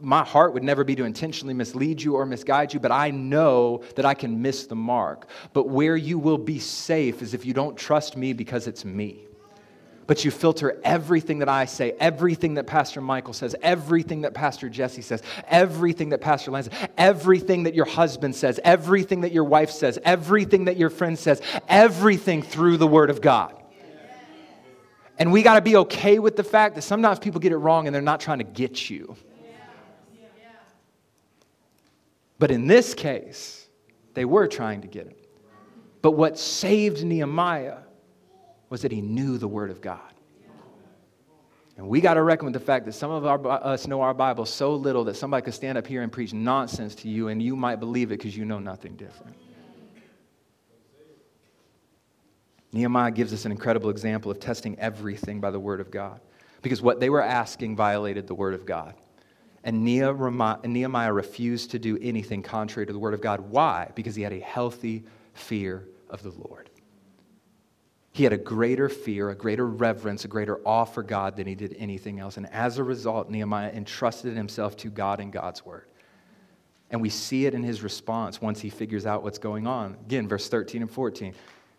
my heart would never be to intentionally mislead you or misguide you, but I know that I can miss the mark. But where you will be safe is if you don't trust me because it's me but you filter everything that I say, everything that Pastor Michael says, everything that Pastor Jesse says, everything that Pastor Lance says, everything that your husband says, everything that your wife says, everything that your friend says, everything through the Word of God. And we got to be okay with the fact that sometimes people get it wrong and they're not trying to get you. But in this case, they were trying to get it. But what saved Nehemiah was that he knew the Word of God. And we got to reckon with the fact that some of our, us know our Bible so little that somebody could stand up here and preach nonsense to you and you might believe it because you know nothing different. Nehemiah gives us an incredible example of testing everything by the Word of God because what they were asking violated the Word of God. And Nehemiah refused to do anything contrary to the Word of God. Why? Because he had a healthy fear of the Lord. He had a greater fear, a greater reverence, a greater awe for God than he did anything else. And as a result, Nehemiah entrusted himself to God and God's word. And we see it in his response once he figures out what's going on. Again, verse 13 and 14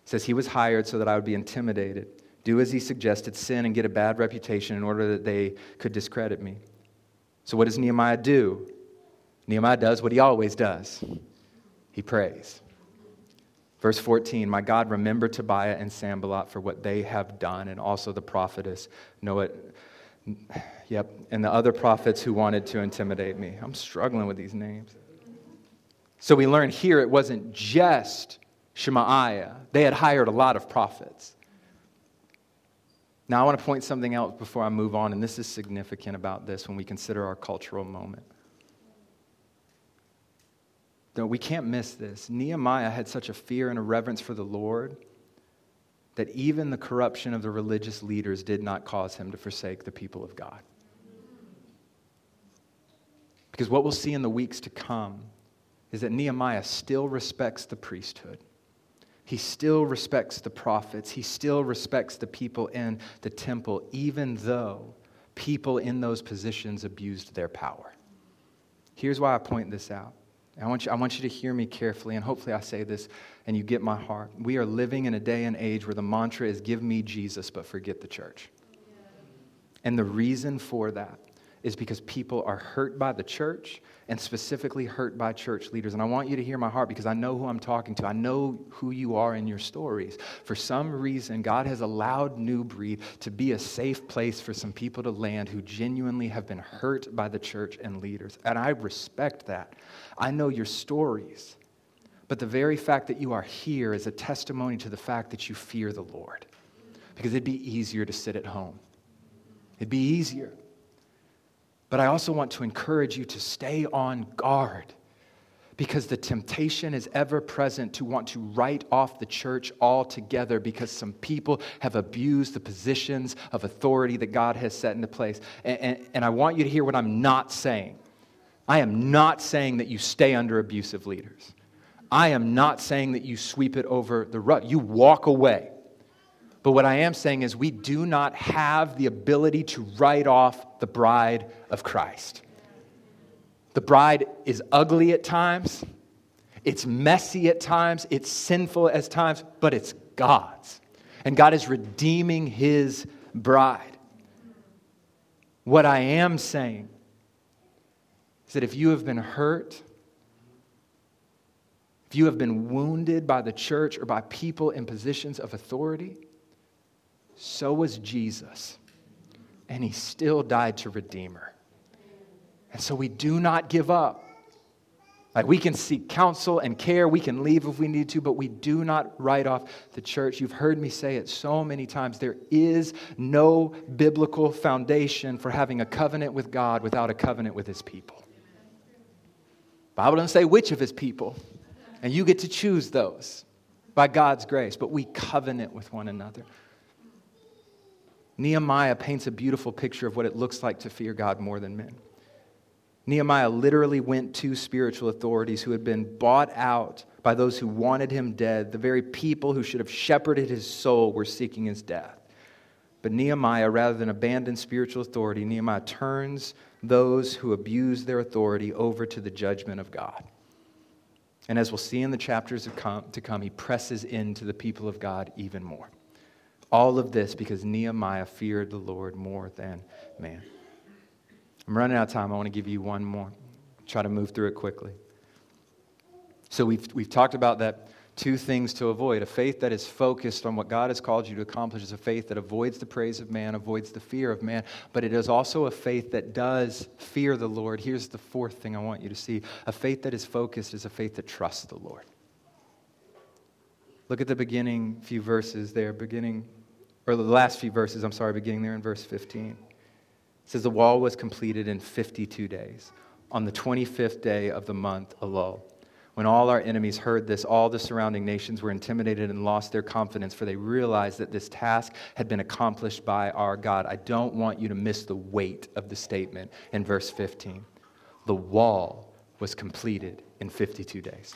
says, He was hired so that I would be intimidated, do as he suggested, sin and get a bad reputation in order that they could discredit me. So, what does Nehemiah do? Nehemiah does what he always does he prays. Verse 14, my God, remember Tobiah and Sanballat for what they have done, and also the prophetess Noah. Yep, and the other prophets who wanted to intimidate me. I'm struggling with these names. So we learn here it wasn't just Shemaiah, they had hired a lot of prophets. Now, I want to point something out before I move on, and this is significant about this when we consider our cultural moment. No, we can't miss this. Nehemiah had such a fear and a reverence for the Lord that even the corruption of the religious leaders did not cause him to forsake the people of God. Because what we'll see in the weeks to come is that Nehemiah still respects the priesthood. He still respects the prophets. He still respects the people in the temple, even though people in those positions abused their power. Here's why I point this out I want, you, I want you to hear me carefully, and hopefully I say this and you get my heart. We are living in a day and age where the mantra is give me Jesus, but forget the church. And the reason for that is because people are hurt by the church and specifically hurt by church leaders. And I want you to hear my heart because I know who I'm talking to. I know who you are in your stories. For some reason, God has allowed New Breed to be a safe place for some people to land who genuinely have been hurt by the church and leaders. And I respect that. I know your stories. But the very fact that you are here is a testimony to the fact that you fear the Lord. Because it'd be easier to sit at home. It'd be easier. But I also want to encourage you to stay on guard because the temptation is ever present to want to write off the church altogether because some people have abused the positions of authority that God has set into place. And, and, and, I want you to hear what I'm not saying. I am not saying that you stay under abusive leaders. I am not saying that you sweep it over the rug. You walk away. But what I am saying is, we do not have the ability to write off the bride of Christ. The bride is ugly at times, it's messy at times, it's sinful at times, but it's God's. And God is redeeming his bride. What I am saying is that if you have been hurt, if you have been wounded by the church or by people in positions of authority, so was Jesus. And he still died to redeem her. And so we do not give up. Like we can seek counsel and care, we can leave if we need to, but we do not write off the church. You've heard me say it so many times. There is no biblical foundation for having a covenant with God without a covenant with his people. Bible doesn't say which of his people, and you get to choose those by God's grace, but we covenant with one another. Nehemiah paints a beautiful picture of what it looks like to fear God more than men. Nehemiah literally went to spiritual authorities who had been bought out by those who wanted him dead. The very people who should have shepherded his soul were seeking his death. But Nehemiah, rather than abandon spiritual authority, Nehemiah turns those who abuse their authority over to the judgment of God. And as we'll see in the chapters to come, he presses into the people of God even more. All of this because Nehemiah feared the Lord more than man. I'm running out of time. I want to give you one more. Try to move through it quickly. So we've, we've talked about that two things to avoid. A faith that is focused on what God has called you to accomplish is a faith that avoids the praise of man, avoids the fear of man, but it is also a faith that does fear the Lord. Here's the fourth thing I want you to see a faith that is focused is a faith that trusts the Lord. Look at the beginning few verses there, beginning or the last few verses, I'm sorry, beginning there in verse 15. It says, The wall was completed in 52 days, on the 25th day of the month, Elul. When all our enemies heard this, all the surrounding nations were intimidated and lost their confidence, for they realized that this task had been accomplished by our God. I don't want you to miss the weight of the statement in verse 15. The wall was completed in 52 days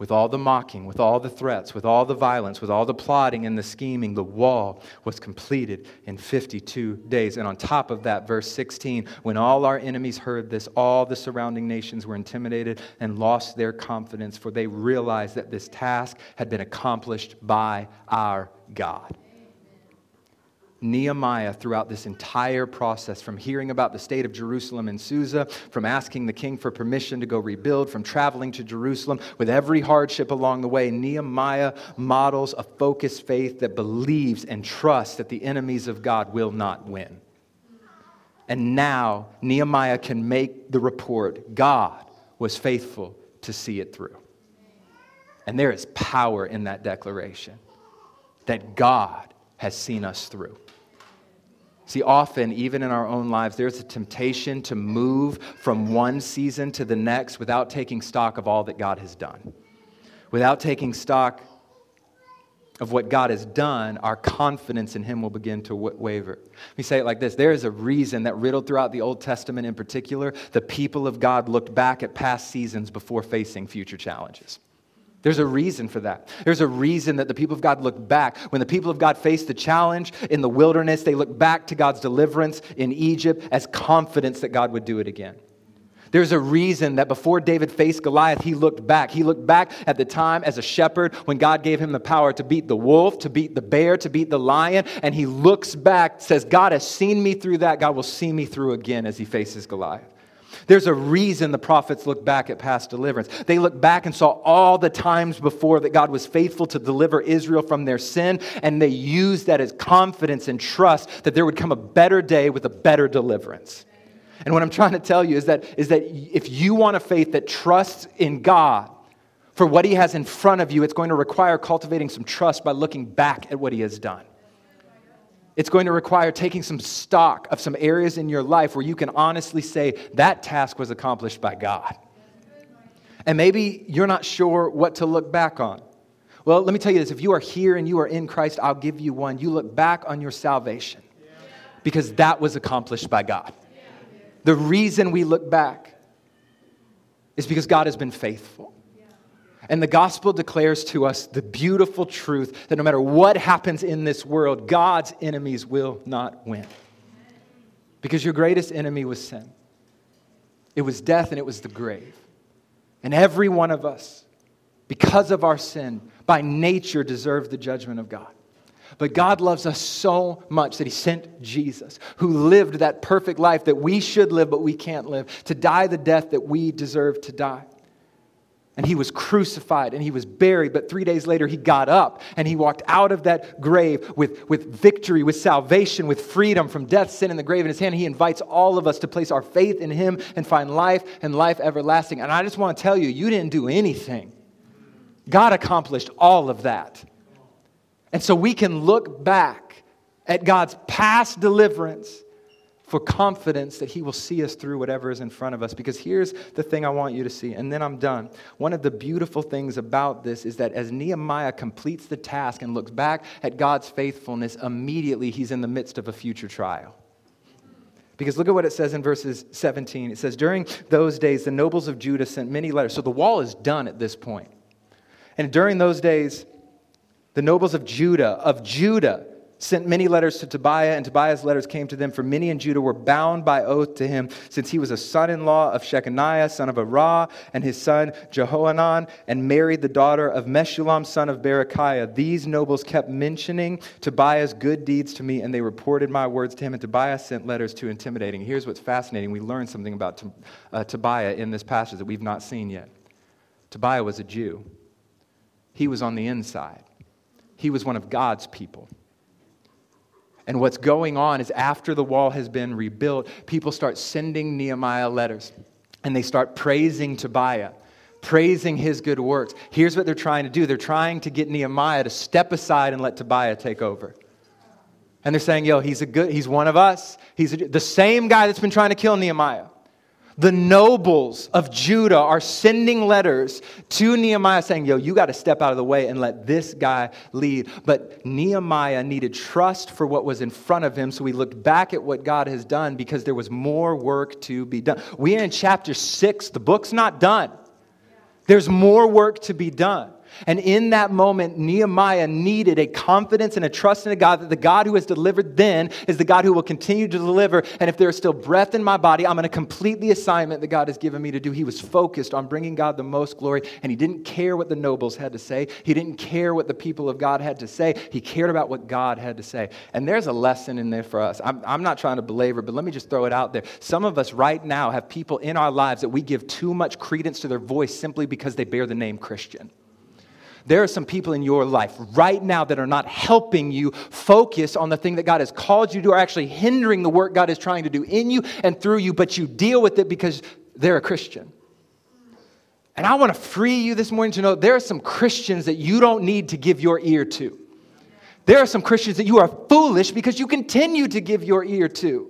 with all the mocking, with all the threats, with all the violence, with all the plotting and the scheming, the wall was completed in 52 days. And on top of that, verse 16, when all our enemies heard this, all the surrounding nations were intimidated and lost their confidence, for they realized that this task had been accomplished by our God. Nehemiah throughout this entire process, from hearing about the state of Jerusalem and Susa, from asking the king for permission to go rebuild, from traveling to Jerusalem with every hardship along the way, Nehemiah models a focused faith that believes and trusts that the enemies of God will not win. And now Nehemiah can make the report God was faithful to see it through. And there is power in that declaration that God has seen us through. See, often, even in our own lives, there's a temptation to move from one season to the next without taking stock of all that God has done. Without taking stock of what God has done, our confidence in Him will begin to waver. Let me say it like this there is a reason that riddled throughout the Old Testament in particular, the people of God looked back at past seasons before facing future challenges. There's a reason for that. There's a reason that the people of God look back. When the people of God faced the challenge in the wilderness, they look back to God's deliverance in Egypt as confidence that God would do it again. There's a reason that before David faced Goliath, he looked back. He looked back at the time as a shepherd when God gave him the power to beat the wolf, to beat the bear, to beat the lion. And he looks back, says, God has seen me through that. God will see me through again as he faces Goliath. There's a reason the prophets look back at past deliverance. They look back and saw all the times before that God was faithful to deliver Israel from their sin, and they used that as confidence and trust that there would come a better day with a better deliverance. And what I'm trying to tell you is that, is that if you want a faith that trusts in God for what He has in front of you, it's going to require cultivating some trust by looking back at what He has done. It's going to require taking some stock of some areas in your life where you can honestly say, that task was accomplished by God. And maybe you're not sure what to look back on. Well, let me tell you this if you are here and you are in Christ, I'll give you one. You look back on your salvation because that was accomplished by God. The reason we look back is because God has been faithful. And the gospel declares to us the beautiful truth that no matter what happens in this world, God's enemies will not win. Because your greatest enemy was sin, it was death and it was the grave. And every one of us, because of our sin, by nature deserve the judgment of God. But God loves us so much that He sent Jesus, who lived that perfect life that we should live, but we can't live, to die the death that we deserve to die and he was crucified and he was buried but three days later he got up and he walked out of that grave with, with victory with salvation with freedom from death sin and the grave in his hand. He invites all of us to place our faith in him and find life and life everlasting. And i just want to tell you you didn't do anything. God accomplished all of that. And so we can look back at god's past deliverance for confidence that He will see us through whatever is in front of us. Because here's the thing I want you to see, and then I'm done. One of the beautiful things about this is that as Nehemiah completes the task and looks back at God's faithfulness, immediately he's in the midst of a future trial. Because look at what it says in verses 17. It says, During those days, the nobles of Judah sent many letters. So the wall is done at this point. And during those days, the nobles of Judah, of Judah, sent many letters to Tobiah, and Tobiah's letters came to them, for many in Judah were bound by oath to him, since he was a son in law of Shechaniah, son of Arah, and his son Jehohanan, and married the daughter of Meshullam, son of Berechiah. These nobles kept mentioning Tobiah's good deeds to me, and they reported my words to him, and Tobiah sent letters to intimidating. Here's what's fascinating. We learned something about uh, Tobiah in this passage that we've not seen yet. Tobiah was a Jew, he was on the inside, he was one of God's people. And what's going on is after the wall has been rebuilt, people start sending Nehemiah letters and they start praising Tobiah, praising his good works. Here's what they're trying to do they're trying to get Nehemiah to step aside and let Tobiah take over. And they're saying, yo, he's a good, he's one of us. He's a, the same guy that's been trying to kill Nehemiah the nobles of Judah are sending letters to Nehemiah saying, Yo, you got to step out of the way and let this guy lead. But Nehemiah needed trust for what was in front of him, so he looked back at what God has done because there was more work to be done. We are in chapter six, the book's not done. There's more work to be done. And in that moment, Nehemiah needed a confidence and a trust in a God that the God who has delivered then is the God who will continue to deliver. And if there is still breath in my body, I'm going to complete the assignment that God has given me to do. He was focused on bringing God the most glory, and he didn't care what the nobles had to say. He didn't care what the people of God had to say. He cared about what God had to say. And there's a lesson in there for us. I'm, I'm not trying to belabor, but let me just throw it out there. Some of us right now have people in our lives that we give too much credence to their voice simply because they bear the name Christian. There are some people in your life right now that are not helping you focus on the thing that God has called you to, are actually hindering the work God is trying to do in you and through you, but you deal with it because they're a Christian. And I want to free you this morning to know there are some Christians that you don't need to give your ear to. There are some Christians that you are foolish because you continue to give your ear to.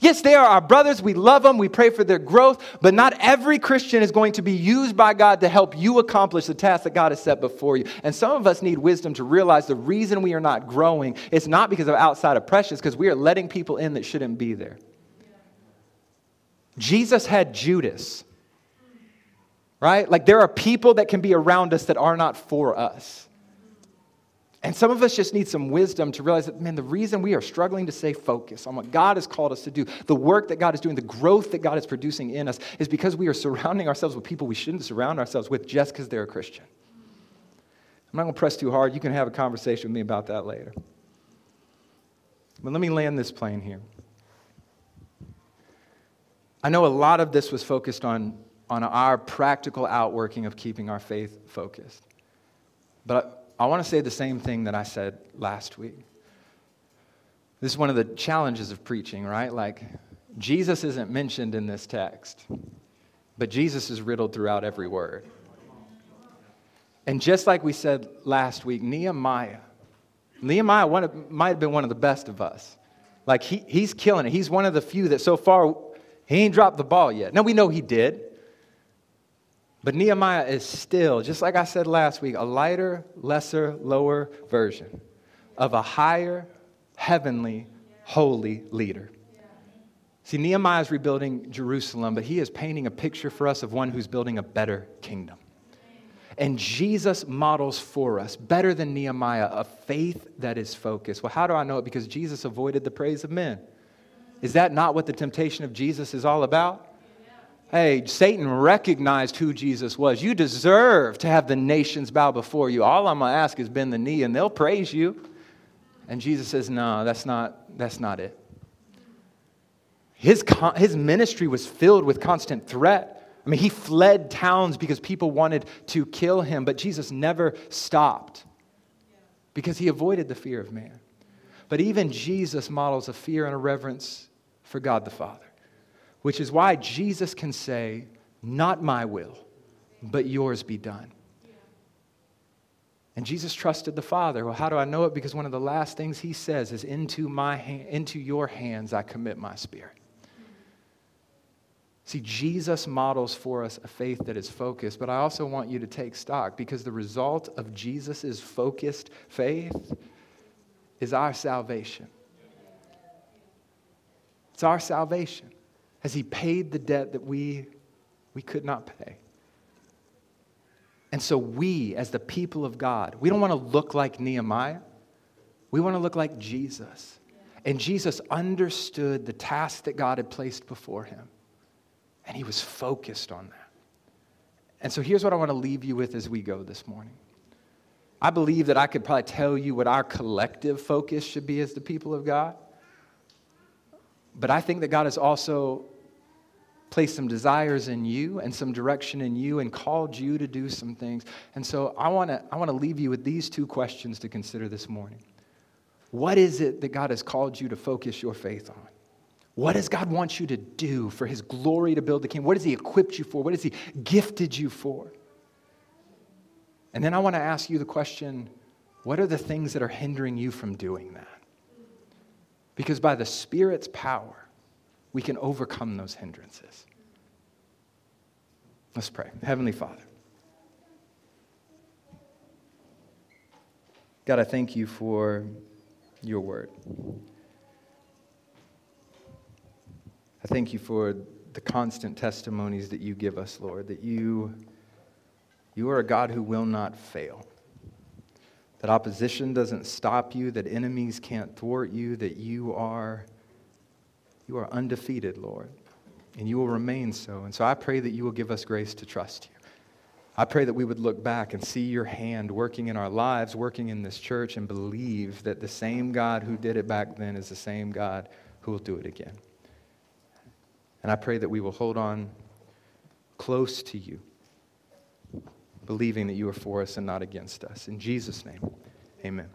Yes, they are our brothers. We love them. We pray for their growth. But not every Christian is going to be used by God to help you accomplish the task that God has set before you. And some of us need wisdom to realize the reason we are not growing is not because of outside oppressions, because we are letting people in that shouldn't be there. Jesus had Judas, right? Like there are people that can be around us that are not for us. And some of us just need some wisdom to realize that, man, the reason we are struggling to stay focused on what God has called us to do, the work that God is doing, the growth that God is producing in us, is because we are surrounding ourselves with people we shouldn't surround ourselves with just because they're a Christian. I'm not going to press too hard. You can have a conversation with me about that later. But let me land this plane here. I know a lot of this was focused on, on our practical outworking of keeping our faith focused. But I want to say the same thing that I said last week. This is one of the challenges of preaching, right? Like, Jesus isn't mentioned in this text, but Jesus is riddled throughout every word. And just like we said last week, Nehemiah, Nehemiah of, might have been one of the best of us. Like, he, he's killing it. He's one of the few that so far, he ain't dropped the ball yet. Now, we know he did. But Nehemiah is still, just like I said last week, a lighter, lesser, lower version of a higher, heavenly, holy leader. See, Nehemiah is rebuilding Jerusalem, but he is painting a picture for us of one who's building a better kingdom. And Jesus models for us, better than Nehemiah, a faith that is focused. Well, how do I know it? Because Jesus avoided the praise of men. Is that not what the temptation of Jesus is all about? Hey, Satan recognized who Jesus was. You deserve to have the nations bow before you. All I'm going to ask is bend the knee and they'll praise you. And Jesus says, No, that's not, that's not it. His, con- his ministry was filled with constant threat. I mean, he fled towns because people wanted to kill him, but Jesus never stopped because he avoided the fear of man. But even Jesus models a fear and a reverence for God the Father which is why Jesus can say, Not my will, but yours be done. And Jesus trusted the Father. Well, how do I know it? Because one of the last things he says is, Into, my into your hands I commit my spirit. See, Jesus models for us a faith that is focused, but I also want you to take stock because the result of Jesus' focused faith is our salvation. It's our salvation. Has He paid the debt that we, we could not pay? And so, we, as the people of God, we don't want to look like Nehemiah. We want to look like Jesus. And Jesus understood the task that God had placed before him, and he was focused on that. And so, here's what I want to leave you with as we go this morning. I believe that I could probably tell you what our collective focus should be as the people of God. But I think that God has also placed some desires in you and some direction in you and called you to do some things. And so I want to I want to leave you with these two questions to consider this morning. What is it that God has called you to focus your faith on? What does God want you to do for his glory to build the kingdom? What has he equipped you for? What has he gifted you for? And then I want to ask you the question what are the things that are hindering you from doing that? Because by the Spirit's power, we can overcome those hindrances. Let's pray. Heavenly Father, God, I thank you for your word. I thank you for the constant testimonies that you give us, Lord, that you, you are a God who will not fail. That opposition doesn't stop you, that enemies can't thwart you, that you are you are undefeated, Lord, and you will remain so. And so I pray that you will give us grace to trust you. I pray that we would look back and see your hand working in our lives, working in this church, and believe that the same God who did it back then is the same God who will do it again. And I pray that we will hold on close to you, believing that you are for us and not against us. In Jesus' name, amen.